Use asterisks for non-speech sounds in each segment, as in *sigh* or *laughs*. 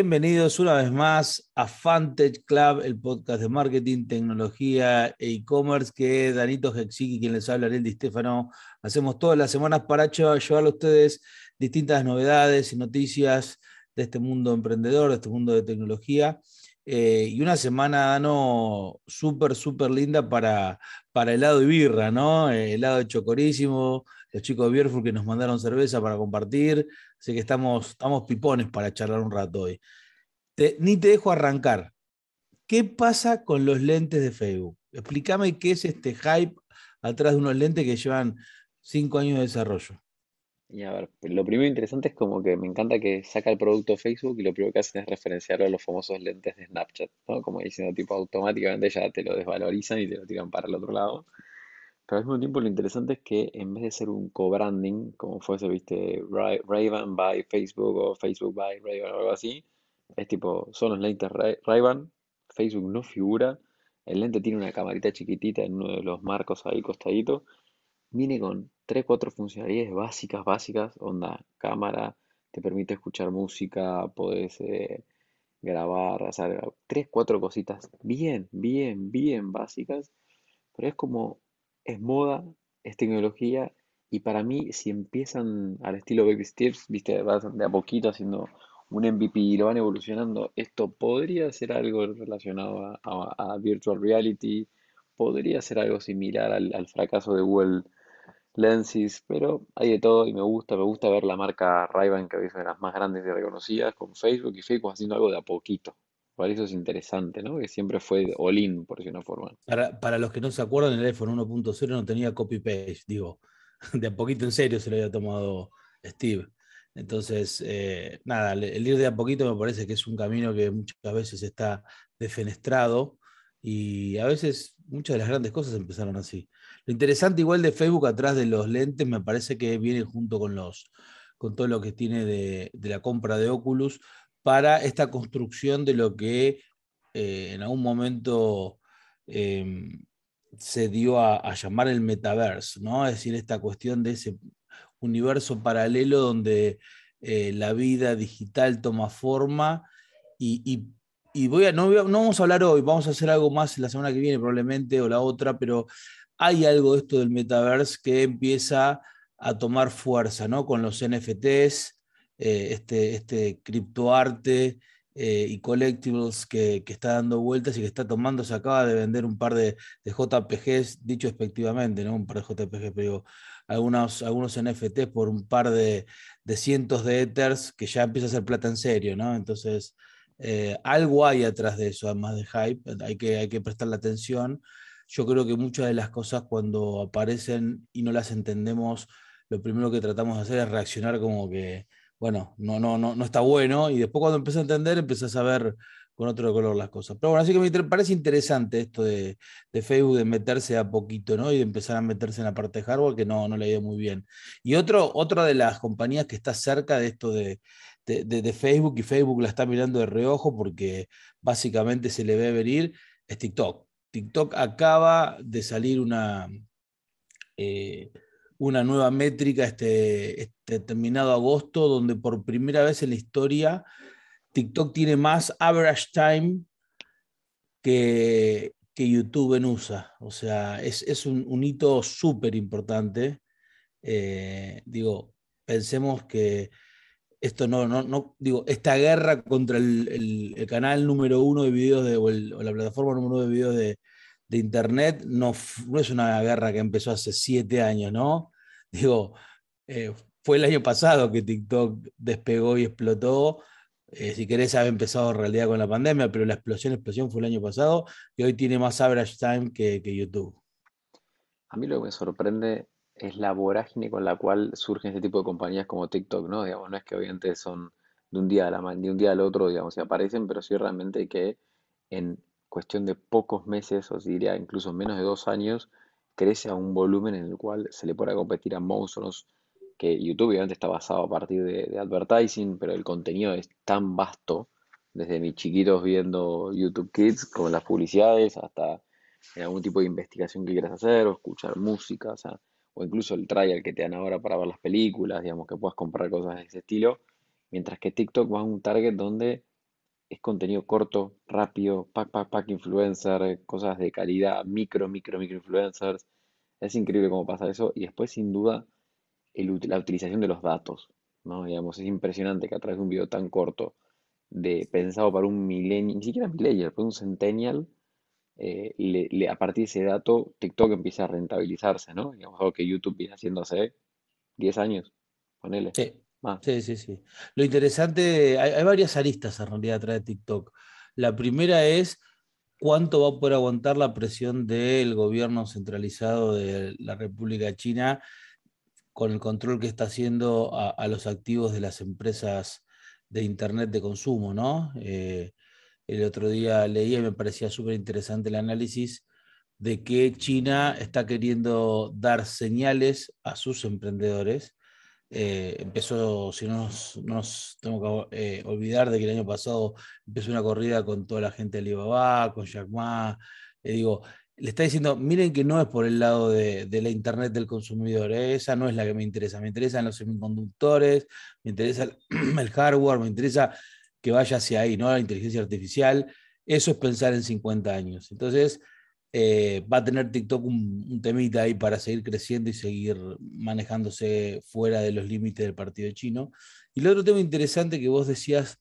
Bienvenidos una vez más a Fantech Club, el podcast de marketing, tecnología e e-commerce que Danito Hexiki, quien les habla, Ariel Di Stefano, hacemos todas las semanas para llevarle a ustedes distintas novedades y noticias de este mundo emprendedor, de este mundo de tecnología. Eh, y una semana, no súper, súper linda para, para helado y birra, ¿no? Eh, helado chocorísimo, los chicos de Bierful que nos mandaron cerveza para compartir, así que estamos, estamos pipones para charlar un rato hoy. ni te dejo arrancar. ¿Qué pasa con los lentes de Facebook? Explícame qué es este hype atrás de unos lentes que llevan cinco años de desarrollo. Y a ver, lo primero interesante es como que me encanta que saca el producto Facebook y lo primero que hacen es referenciarlo a los famosos lentes de Snapchat, ¿no? Como diciendo, tipo, automáticamente ya te lo desvalorizan y te lo tiran para el otro lado. Al mismo tiempo lo interesante es que en vez de ser un co-branding, como fuese, viste, Ray-Ban by Facebook o Facebook by Ray-Ban o algo así, es tipo, son los lentes Ray-Ban, Facebook no figura, el lente tiene una camarita chiquitita en uno de los marcos ahí costadito, viene con 3, 4 funcionalidades básicas, básicas, onda, cámara, te permite escuchar música, podés eh, grabar, sea, 3, 4 cositas bien, bien, bien básicas, pero es como es moda, es tecnología y para mí si empiezan al estilo Baby Steps, viste, de a poquito haciendo un MVP y lo van evolucionando, esto podría ser algo relacionado a, virtual reality, podría ser algo similar al, fracaso de Google Lenses, pero hay de todo y me gusta, me gusta ver la marca ray que es de las más grandes y reconocidas con Facebook y Facebook haciendo algo de a poquito. Por eso es interesante, ¿no? Que siempre fue all-in, por decir una forma. Para, los que no se acuerdan, el iPhone 1.0 no tenía copy-paste, digo, *laughs* de a poquito en serio se lo había tomado Steve. Entonces, eh, nada, el ir de a poquito me parece que es un camino que muchas veces está defenestrado y a veces muchas de las grandes cosas empezaron así. Lo interesante igual de Facebook atrás de los lentes me parece que viene junto con los con todo lo que tiene de, de la compra de Oculus, para esta construcción de lo que eh, en algún momento em, se dio a, llamar el metaverso, ¿no? Es decir, esta cuestión de ese universo paralelo donde eh, la vida digital toma forma y, voy a, no, no, vamos a hablar hoy, vamos a hacer algo más la semana que viene probablemente o la otra, pero hay algo de esto del metaverso que empieza a tomar fuerza, ¿no? Con los NFTs, eh, este, este criptoarte eh, y collectibles que, está dando vueltas y que está tomando, se acaba de vender un par de, JPGs, dicho efectivamente, ¿no? Un par de JPGs, pero algunos, algunos NFTs por un par de, cientos de Ethers que ya empieza a ser plata en serio, ¿no? Entonces, eh, algo hay atrás de eso, además de hype, hay que, hay que prestarle atención. Yo creo que muchas de las cosas cuando aparecen y no las entendemos, lo primero que tratamos de hacer es reaccionar como que bueno, no, no, no, no está bueno. Y después cuando empecé a entender, empecé a saber con otro color las cosas. Pero bueno, así que me parece interesante esto de, Facebook de meterse a poquito, ¿no? Y de empezar a meterse en la parte de hardware, que no, no le ha ido muy bien. Y otro, otra de las compañías que está cerca de esto de, Facebook, y Facebook la está mirando de reojo porque básicamente se le ve venir, es TikTok. TikTok acaba de salir una... Eh, una nueva métrica este, este terminado agosto, donde por primera vez en la historia TikTok tiene más average time que, que YouTube en USA. O sea, es, un, hito súper importante. Eh, digo, pensemos que esto no, no, no, digo, esta guerra contra el, canal número uno de videos de, o, la plataforma número uno de videos de, de Internet no, no, es una guerra que empezó hace siete años, ¿no? *laughs* Digo, eh, fue el año pasado que TikTok despegó y explotó. Eh, si querés, había empezado en realidad con la pandemia, pero la explosión, explosión fue el año pasado y hoy tiene más average time que, YouTube. A mí lo que me sorprende es la vorágine con la cual surgen este tipo de compañías como TikTok, ¿no? Digamos, no es que obviamente son de un día, a la, de un día al otro, digamos, se aparecen, pero sí realmente que en cuestión de pocos meses, o diría incluso menos de dos años, crece a un volumen en el cual se le puede competir a monstruos que YouTube obviamente está basado a partir de, advertising, pero el contenido es tan vasto, desde mis chiquitos viendo YouTube Kids con las publicidades hasta algún tipo de investigación que quieras hacer o escuchar música, o, incluso el trial que te dan ahora para ver las películas, digamos que puedas comprar cosas de ese estilo, mientras que TikTok va a un target donde es contenido corto, rápido, pack, pack, pack influencer, cosas de calidad, micro, micro, micro influencers. Es increíble cómo pasa eso. Y después, sin duda, la utilización de los datos. ¿no? Digamos, es impresionante que a través de un video tan corto, de, pensado para un millennial, ni siquiera millennial, para un centennial, eh, le, a partir de ese dato, TikTok empieza a rentabilizarse, ¿no? Digamos, algo que YouTube viene haciendo hace 10 años. Ponele. Sí. Sí, sí, sí. Lo interesante, hay, varias aristas en realidad atrás de TikTok. La primera es cuánto va a poder aguantar la presión del gobierno centralizado de la República China con el control que está haciendo a, los activos de las empresas de Internet de consumo, ¿no? Eh, el otro día leía y me parecía súper interesante el análisis de que China está queriendo dar señales a sus emprendedores eh, empezó, si no nos, tengo que eh, olvidar de que el año pasado empezó una corrida con toda la gente de Alibaba, con Jack Ma. Eh, digo, le está diciendo, miren que no es por el lado de, la Internet del consumidor, esa no es la que me interesa, me interesan los semiconductores, me interesa el, *clears throat* el hardware, me interesa que vaya hacia ahí, ¿no? La inteligencia artificial, eso es pensar en 50 años. Entonces, eh, va a tener TikTok un, temita ahí para seguir creciendo y seguir manejándose fuera de los límites del partido chino. Y el otro tema interesante que vos decías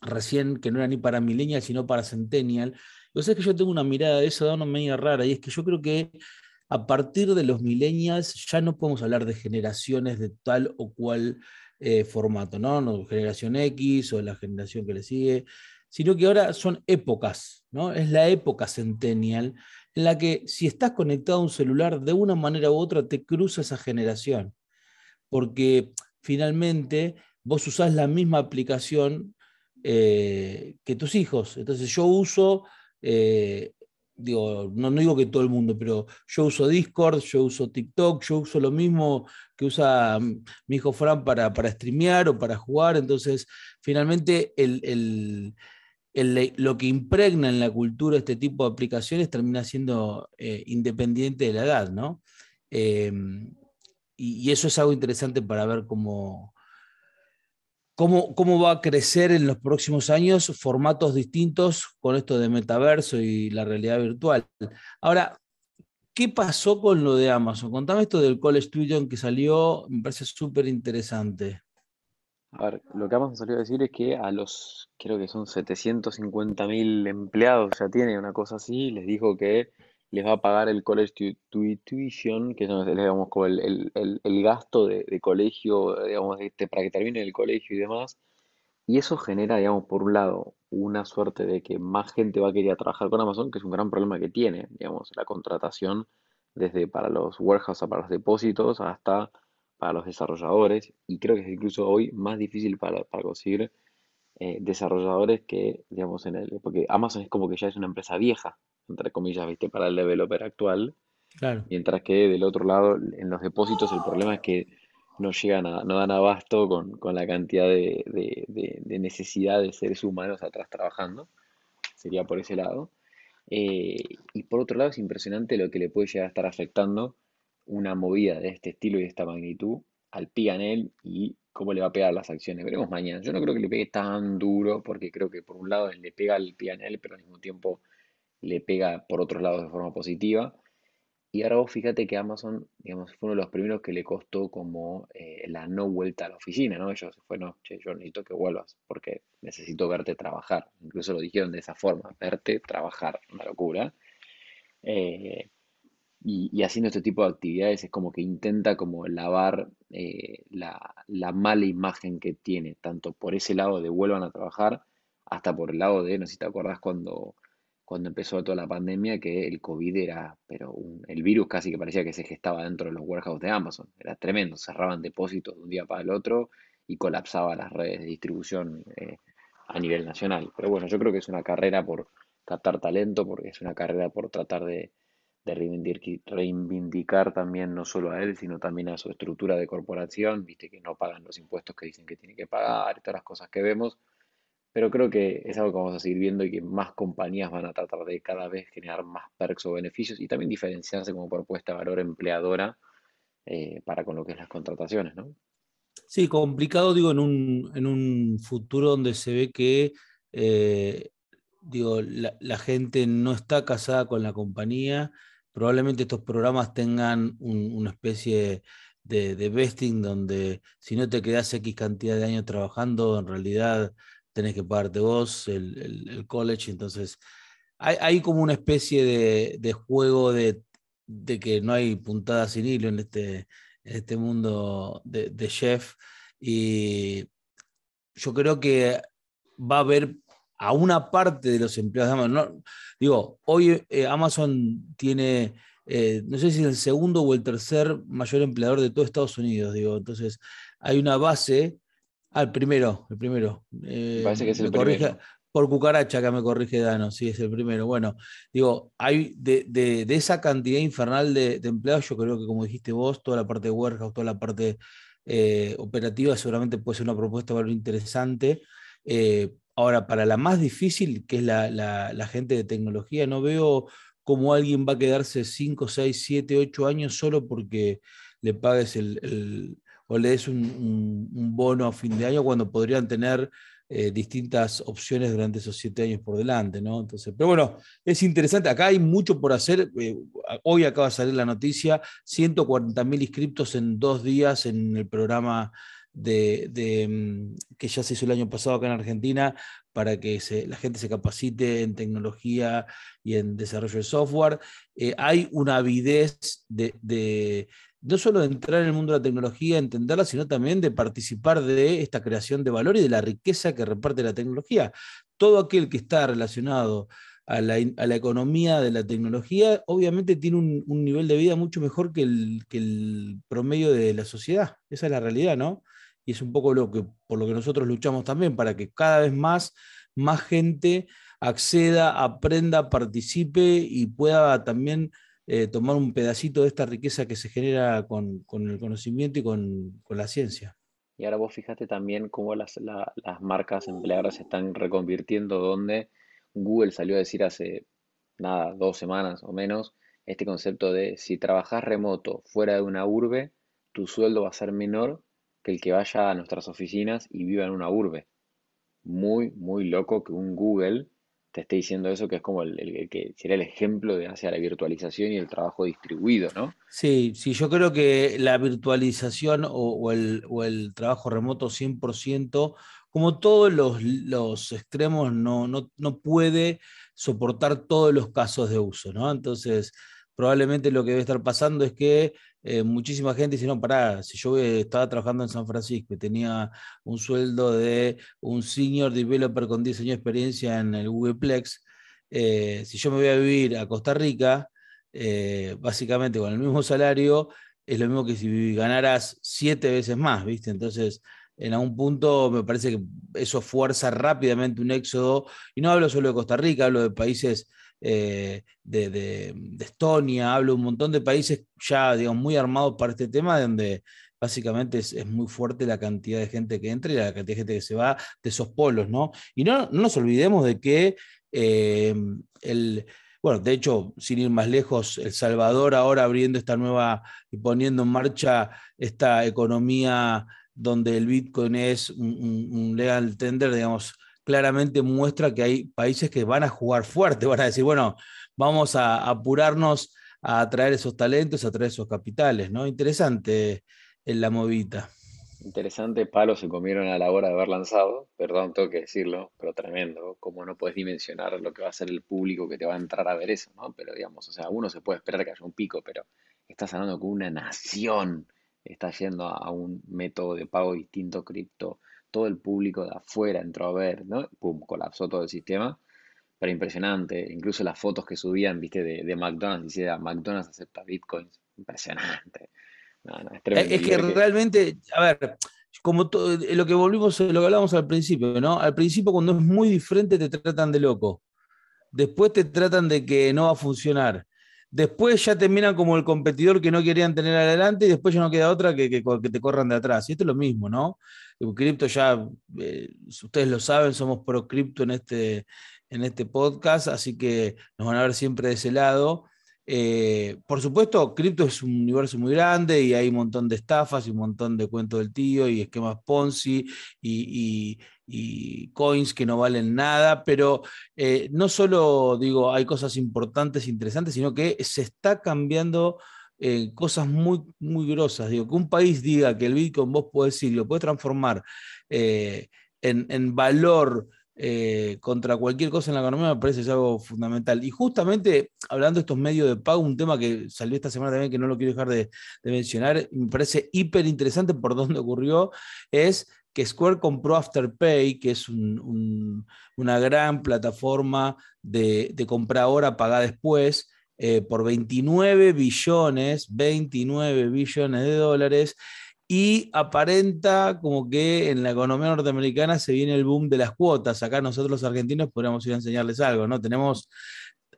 recién, que no era ni para millennial, sino para centennial, vos sabés que yo tengo una mirada de eso de una manera rara, y es que yo creo que a partir de los millennials ya no podemos hablar de generaciones de tal o cual eh, formato, ¿no? ¿no? Generación X o la generación que le sigue, sino que ahora son épocas, ¿no? Es la época centennial en la que si estás conectado a un celular, de una manera u otra te cruza esa generación, porque finalmente vos usás la misma aplicación eh, que tus hijos. Entonces yo uso, eh, digo, no, no, digo que todo el mundo, pero yo uso Discord, yo uso TikTok, yo uso lo mismo que usa mi hijo Fran para, para streamear o para jugar. Entonces, finalmente el lo que impregna en la cultura este tipo de aplicaciones termina siendo eh, independiente de la edad, ¿no? Em, y, eso es algo interesante para ver cómo, cómo, cómo va a crecer en los próximos años formatos distintos con esto de metaverso y la realidad virtual. Ahora, ¿qué pasó con lo de Amazon? Contame esto del Call Studio que salió, me parece súper interesante. A ver, lo que Amazon salió a decir es que a los, creo que son 750.000 empleados ya tiene una cosa así, les dijo que les va a pagar el college tuition, que es digamos, como el, gasto de, colegio, digamos, este, para que termine el colegio y demás. Y eso genera, digamos, por un lado, una suerte de que más gente va a querer trabajar con Amazon, que es un gran problema que tiene, digamos, la contratación desde para los warehouses, para los depósitos, hasta para los desarrolladores y creo que es incluso hoy más difícil para, conseguir eh, desarrolladores que, digamos, en el, porque Amazon es como que ya es una empresa vieja, entre comillas, ¿viste? Para el developer actual. Claro. Mientras que del otro lado, en los depósitos, el problema es que no llegan a, no dan abasto con, la cantidad de, de, necesidad de seres humanos atrás trabajando. Sería por ese lado. Eh, y por otro lado, es impresionante lo que le puede llegar a estar afectando una movida de este estilo y de esta magnitud al P&L y cómo le va a pegar las acciones. Veremos mañana. Yo no creo que le pegue tan duro porque creo que por un lado le pega al P&L, pero al mismo tiempo le pega por otros lados de forma positiva. Y ahora vos fíjate que Amazon, digamos, fue uno de los primeros que le costó como eh, la no vuelta a la oficina, ¿no? Ellos fue, no, che, yo necesito que vuelvas porque necesito verte trabajar. Incluso lo dijeron de esa forma, verte trabajar, una locura. Eh, y, haciendo este tipo de actividades es como que intenta como lavar eh, la, mala imagen que tiene, tanto por ese lado de vuelvan a trabajar, hasta por el lado de, no sé si te acuerdas cuando, cuando empezó toda la pandemia, que el COVID era, pero el virus casi que parecía que se gestaba dentro de los warehouses de Amazon, era tremendo, cerraban depósitos de un día para el otro y colapsaba las redes de distribución eh, a nivel nacional. Pero bueno, yo creo que es una carrera por captar talento, porque es una carrera por tratar de de reivindicar, también no solo a él, sino también a su estructura de corporación, viste que no pagan los impuestos que dicen que tienen que pagar todas las cosas que vemos, pero creo que es algo que vamos a seguir viendo y que más compañías van a tratar de cada vez generar más perks o beneficios y también diferenciarse como propuesta de valor empleadora eh, para con lo que es las contrataciones, ¿no? Sí, complicado, digo, en un, en un futuro donde se ve que eh, digo, la, gente no está casada con la compañía. Probablemente estos programas tengan una especie de, de, vesting donde si no te quedas X cantidad de años trabajando, en realidad tenés que pagarte vos el, college. Entonces, hay, como una especie de, juego de, que no hay puntada sin hilo en este, este mundo de, de chef. Y yo creo que va a haber a una parte de los empleados de Amazon. digo, hoy eh, Amazon tiene, eh, no sé si es el segundo o el tercer mayor empleador de todo Estados Unidos, digo, entonces hay una base, al primero, el primero. Eh, parece que es el primero. Por cucaracha que me corrige Dano, sí, es el primero. Bueno, digo, hay de, esa cantidad infernal de, empleados, yo creo que como dijiste vos, toda la parte de warehouse, toda la parte operativa seguramente puede ser una propuesta de interesante. Ahora, para la más difícil, que es la, gente de tecnología, no veo cómo alguien va a quedarse 5, 6, 7, 8 años solo porque le pagues el, o le des un, bono a fin de año cuando podrían tener eh, distintas opciones durante esos 7 años por delante, ¿no? Entonces, pero bueno, es interesante. Acá hay mucho por hacer. Eh, hoy acaba de salir la noticia: 140 mil inscriptos en dos días en el programa de, mm, que ya se hizo el año pasado acá en Argentina para que la gente se capacite en tecnología y en desarrollo de software. Eh, hay una avidez de, no solo de entrar en el mundo de la tecnología, entenderla, sino también de participar de esta creación de valor y de la riqueza que reparte la tecnología. Todo aquel que está relacionado a la, economía de la tecnología, obviamente tiene un, nivel de vida mucho mejor que el, que el promedio de la sociedad. Esa es la realidad, ¿no? Y es un poco lo que, por lo que nosotros luchamos también, para que cada vez más, más gente acceda, aprenda, participe y pueda también eh, tomar un pedacito de esta riqueza que se genera con, el conocimiento y con, la ciencia. Y ahora vos fíjate también cómo las, las marcas empleadoras se están reconvirtiendo, donde Google salió a decir hace nada, dos semanas o menos, este concepto de si trabajas remoto fuera de una urbe, tu sueldo va a ser menor el que vaya a nuestras oficinas y viva en una urbe. Muy, muy loco que un Google te esté diciendo eso, que es como el, que sería el ejemplo de hacia la virtualización y el trabajo distribuido, ¿no? Sí, sí, yo creo que la virtualización o, el, trabajo remoto 100%, como todos los, extremos, no, no, no puede soportar todos los casos de uso, ¿no? Entonces, probablemente lo que debe estar pasando es que eh, muchísima gente dice, no, pará, si yo estaba trabajando en San Francisco y tenía un sueldo de un senior developer con 10 años de experiencia en el Googleplex, eh, si yo me voy a vivir a Costa Rica, eh, básicamente con el mismo salario, es lo mismo que si ganaras siete veces más, ¿viste? Entonces, en algún punto me parece que eso fuerza rápidamente un éxodo, y no hablo solo de Costa Rica, hablo de países eh, de, Estonia, hablo de un montón de países ya, digamos, muy armados para este tema, donde básicamente es, muy fuerte la cantidad de gente que entra y la cantidad de gente que se va de esos polos, ¿no? Y no, nos olvidemos de que eh, el... Bueno, de hecho, sin ir más lejos, El Salvador ahora abriendo esta nueva y poniendo en marcha esta economía donde el Bitcoin es un legal tender, digamos, claramente muestra que hay países que van a jugar fuerte, van a decir, bueno, vamos a apurarnos a atraer esos talentos, a atraer esos capitales, ¿no? Interesante en la movida. Interesante palo se comieron a la hora de haber lanzado, perdón, tengo que decirlo, pero tremendo, como no puedes dimensionar lo que va a ser el público que te va a entrar a ver eso, ¿no? Pero digamos, o sea, uno se puede esperar que haya un pico, pero estás hablando con una nación está yendo a un método de pago distinto cripto, todo el público de afuera entró a ver, ¿no? Pum, colapsó todo el sistema. Pero impresionante, incluso las fotos que subían, viste, de, McDonald's, decía, McDonald's acepta bitcoins, impresionante. es, que, realmente, a ver, como todo, lo que volvimos, lo que hablábamos al principio, ¿no? Al principio cuando es muy diferente te tratan de loco. Después te tratan de que no va a funcionar. Después ya terminan como el competidor que no querían tener adelante y después ya no queda otra que, que, te corran de atrás. Y esto es lo mismo, ¿no? Cripto ya, eh, ustedes lo saben, somos pro cripto en este, en este podcast, así que nos van a ver siempre de ese lado. eh, por supuesto, cripto es un universo muy grande y hay un montón de estafas y un montón de cuentos del tío y esquemas Ponzi y, coins que no valen nada, pero eh, no solo digo hay cosas importantes, interesantes, sino que se está cambiando eh, cosas muy, muy grosas. Digo, que un país diga que el Bitcoin vos podés ir, lo puedes transformar en, en valor eh, contra cualquier cosa en la economía me parece algo fundamental. Y justamente hablando de estos medios de pago, un tema que salió esta semana también que no lo quiero dejar de, mencionar, me parece hiper interesante por dónde ocurrió, es que Square compró Afterpay, que es una gran plataforma de, de compra ahora, paga después, eh, por 29 billones, 29 billones de dólares y aparenta como que en la economía norteamericana se viene el boom de las cuotas. Acá nosotros los argentinos podríamos ir a enseñarles algo, ¿no? Tenemos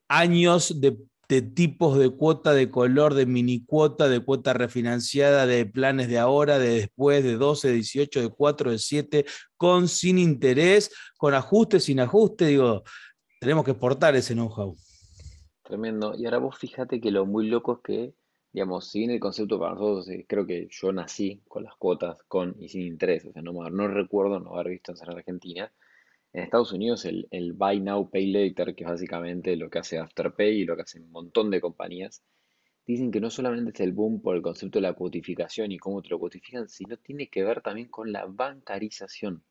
años de, tipos de cuota, de color, de mini cuota, de cuota refinanciada, de planes de ahora, de después, de 12, 18, de 4, de 7, con, sin interés, con ajuste, sin ajuste. Digo, tenemos que exportar ese know-how. Tremendo. Y ahora vos fíjate que lo muy loco es que digamos, si bien el concepto para nosotros, creo que yo nací con las cuotas con y sin interés, o sea, no, no recuerdo no haber visto en Argentina. En Estados Unidos el, el Buy Now, Pay Later, que es básicamente lo que hace Afterpay y lo que hace un montón de compañías, dicen que no solamente es el boom por el concepto de la cuotificación y cómo te lo cuotifican, sino tiene que ver también con la bancarización.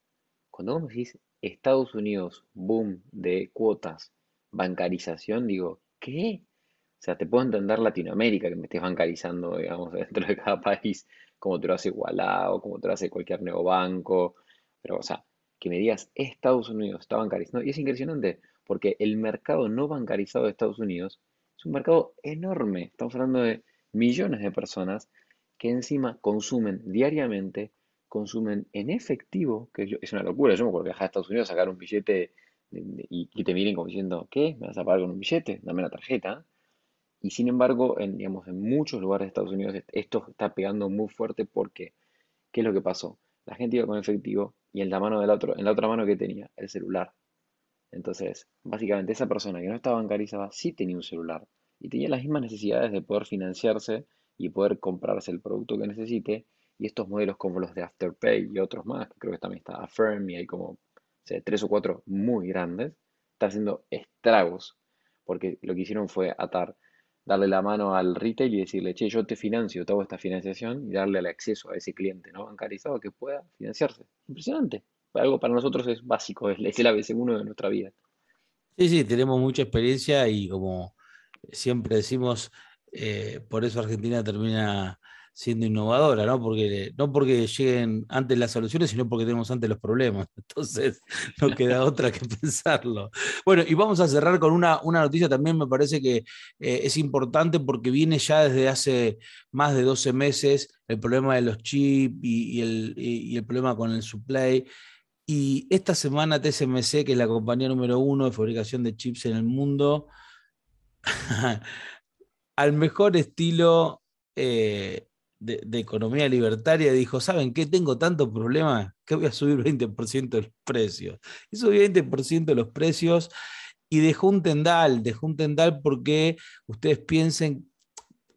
Cuando vos decís Estados Unidos, boom de cuotas, bancarización, digo, ¿qué? O sea, te puedo entender Latinoamérica, que me estés bancarizando, digamos, *laughs* dentro de cada país, como te lo hace Igualado, como te lo hace cualquier neobanco, pero, o sea, que me digas Estados Unidos está bancarizado, y es impresionante, porque el mercado no bancarizado de Estados Unidos es un mercado enorme, estamos hablando de millones de personas que encima consumen diariamente, consumen en efectivo, que es una locura, yo me acuerdo viajar a Estados Unidos a sacar un billete y, y te miren como diciendo, ¿qué? ¿Me vas a pagar con un billete? Dame la tarjeta. Y sin embargo, en, digamos, en muchos lugares de Estados Unidos esto está pegando muy fuerte porque, ¿qué es lo que pasó? La gente iba con efectivo y en la mano del otro, en la otra mano que tenía, el celular. Entonces, básicamente esa persona que no estaba bancarizada sí tenía un celular y tenía las mismas necesidades de poder financiarse y poder comprarse el producto que necesite. Y estos modelos como los de Afterpay y otros más, que creo que también está Affirm y hay como tres o cuatro muy grandes, están haciendo estragos porque lo que hicieron fue atar darle la mano al retail y decirle, che, yo te financio, te hago esta financiación y darle el acceso a ese cliente no bancarizado que pueda financiarse. Impresionante. Algo para nosotros es básico, es, el ABC1 de nuestra vida. Sí, sí, tenemos mucha experiencia y como siempre decimos, eh, por eso Argentina termina siendo innovadora, ¿no? Porque, no porque lleguen antes las soluciones, sino porque tenemos antes los problemas. *laughs* Entonces, no queda otra que pensarlo. Bueno, y vamos a cerrar con una, una noticia también, me parece que eh, es importante porque viene ya desde hace más de 12 meses el problema de los chips y, el, y el problema con el supply. Y esta semana TSMC, que es la compañía número uno de fabricación de chips en el mundo, *laughs* al mejor estilo eh, de, economía libertaria dijo, ¿saben qué? Tengo tantos problemas que voy a subir 20% de los precios. Y subió 20% de los precios y dejó un tendal, dejó un tendal porque ustedes piensen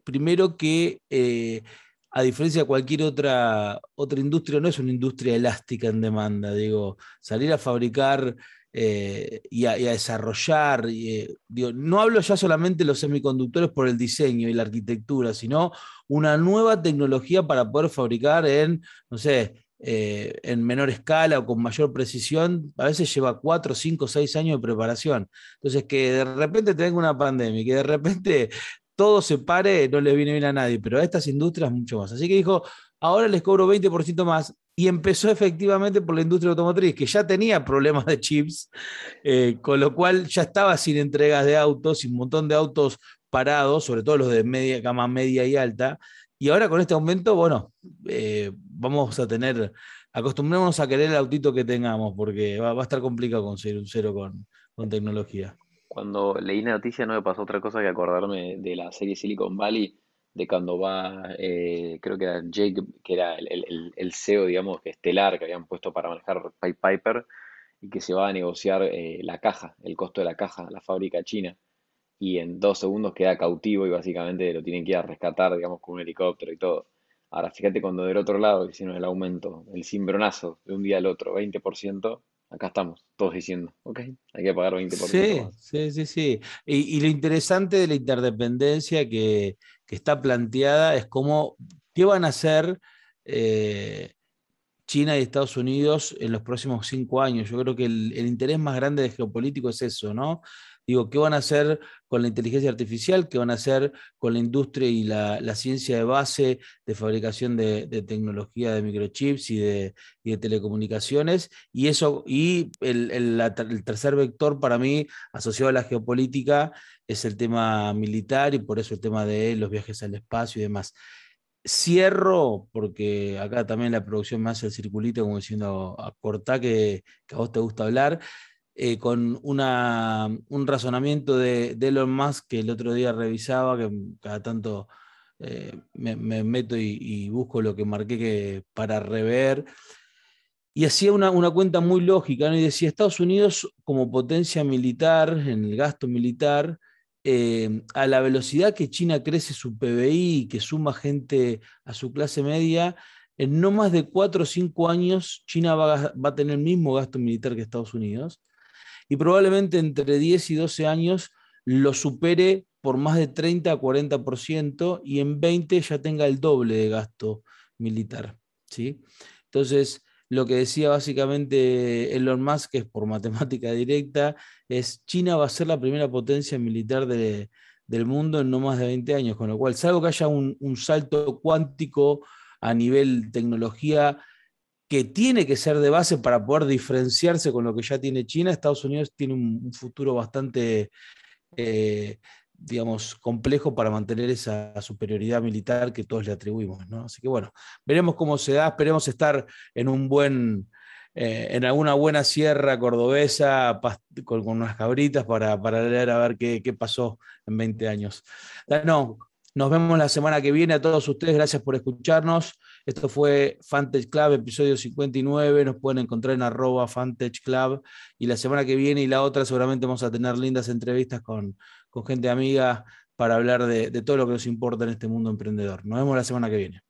primero que eh, a diferencia de cualquier otra, otra industria, no es una industria elástica en demanda, digo, salir a fabricar eh, y, a, desarrollar. Eh, no hablo ya solamente de los semiconductores por el diseño y la arquitectura, sino una nueva tecnología para poder fabricar en, no sé, eh, en menor escala o con mayor precisión, a veces lleva cuatro, cinco, seis años de preparación. Entonces, que de repente tenga una pandemia, que de repente todo se pare, no le viene bien a nadie, pero a estas industrias mucho más. Así que dijo, ahora les cobro 20% más y empezó efectivamente por la industria automotriz, que ya tenía problemas de chips, eh, con lo cual ya estaba sin entregas de autos y un montón de autos parados, sobre todo los de media, gama media y alta. Y ahora con este aumento, bueno, eh, vamos a tener, acostumbrémonos a querer el autito que tengamos, porque va, a estar complicado conseguir un cero con, con tecnología. Cuando leí la noticia no me pasó otra cosa que acordarme de la serie Silicon Valley de cuando va, eh, creo que era Jake, que era el, CEO, digamos, estelar que habían puesto para manejar Pipe Piper y que se va a negociar eh, la caja, el costo de la caja, la fábrica china. y en dos segundos queda cautivo y básicamente lo tienen que ir a rescatar, digamos, con un helicóptero y todo. Ahora, fíjate cuando del otro lado hicieron el aumento, el cimbronazo de un día al otro, 20%, acá estamos, todos diciendo, ok, hay que pagar 20%. Sí, sí, sí, sí. Y, lo interesante de la interdependencia que, está planteada es cómo, qué van a hacer eh, China y Estados Unidos en los próximos cinco años. Yo creo que el, el interés más grande de geopolítico es eso, ¿no? Digo, ¿qué van a hacer con la inteligencia artificial? ¿Qué van a hacer con la industria y la, ciencia de base de fabricación de, tecnología de microchips y de, telecomunicaciones? Y eso, y el, tercer vector para mí, asociado a la geopolítica, es el tema militar y por eso el tema de los viajes al espacio y demás. Cierro, porque acá también la producción me hace el circulito, como diciendo, a que, que a vos te gusta hablar. Eh, con una, un razonamiento de, Elon Musk que el otro día revisaba, que cada tanto eh, me, meto y, busco lo que marqué que, para rever. Y hacía una, cuenta muy lógica, ¿no? y decía, Estados Unidos como potencia militar, en el gasto militar, eh, a la velocidad que China crece su PBI y que suma gente a su clase media, en no más de cuatro o cinco años China va a tener el mismo gasto militar que Estados Unidos y probablemente entre 10 y 12 años lo supere por más de 30 a 40% y en 20 ya tenga el doble de gasto militar. ¿sí? Entonces, lo que decía básicamente Elon Musk, que es por matemática directa, es China va a ser la primera potencia militar del mundo en no más de 20 años, con lo cual, salvo que haya un, un salto cuántico a nivel tecnología que tiene que ser de base para poder diferenciarse con lo que ya tiene China, Estados Unidos tiene un, futuro bastante, eh, digamos, complejo para mantener esa superioridad militar que todos le atribuimos. Así que bueno, veremos cómo se da, esperemos estar en un buen... Eh, en alguna buena sierra cordobesa con, unas cabritas para, para, leer a ver qué, qué pasó en 20 años. No, nos vemos la semana que viene a todos ustedes. Gracias por escucharnos. Esto fue Fantech Club, episodio 59. Nos pueden encontrar en arroba Club. Y la semana que viene y la otra seguramente vamos a tener lindas entrevistas con, gente amiga para hablar de, de todo lo que nos importa en este mundo emprendedor. Nos vemos la semana que viene.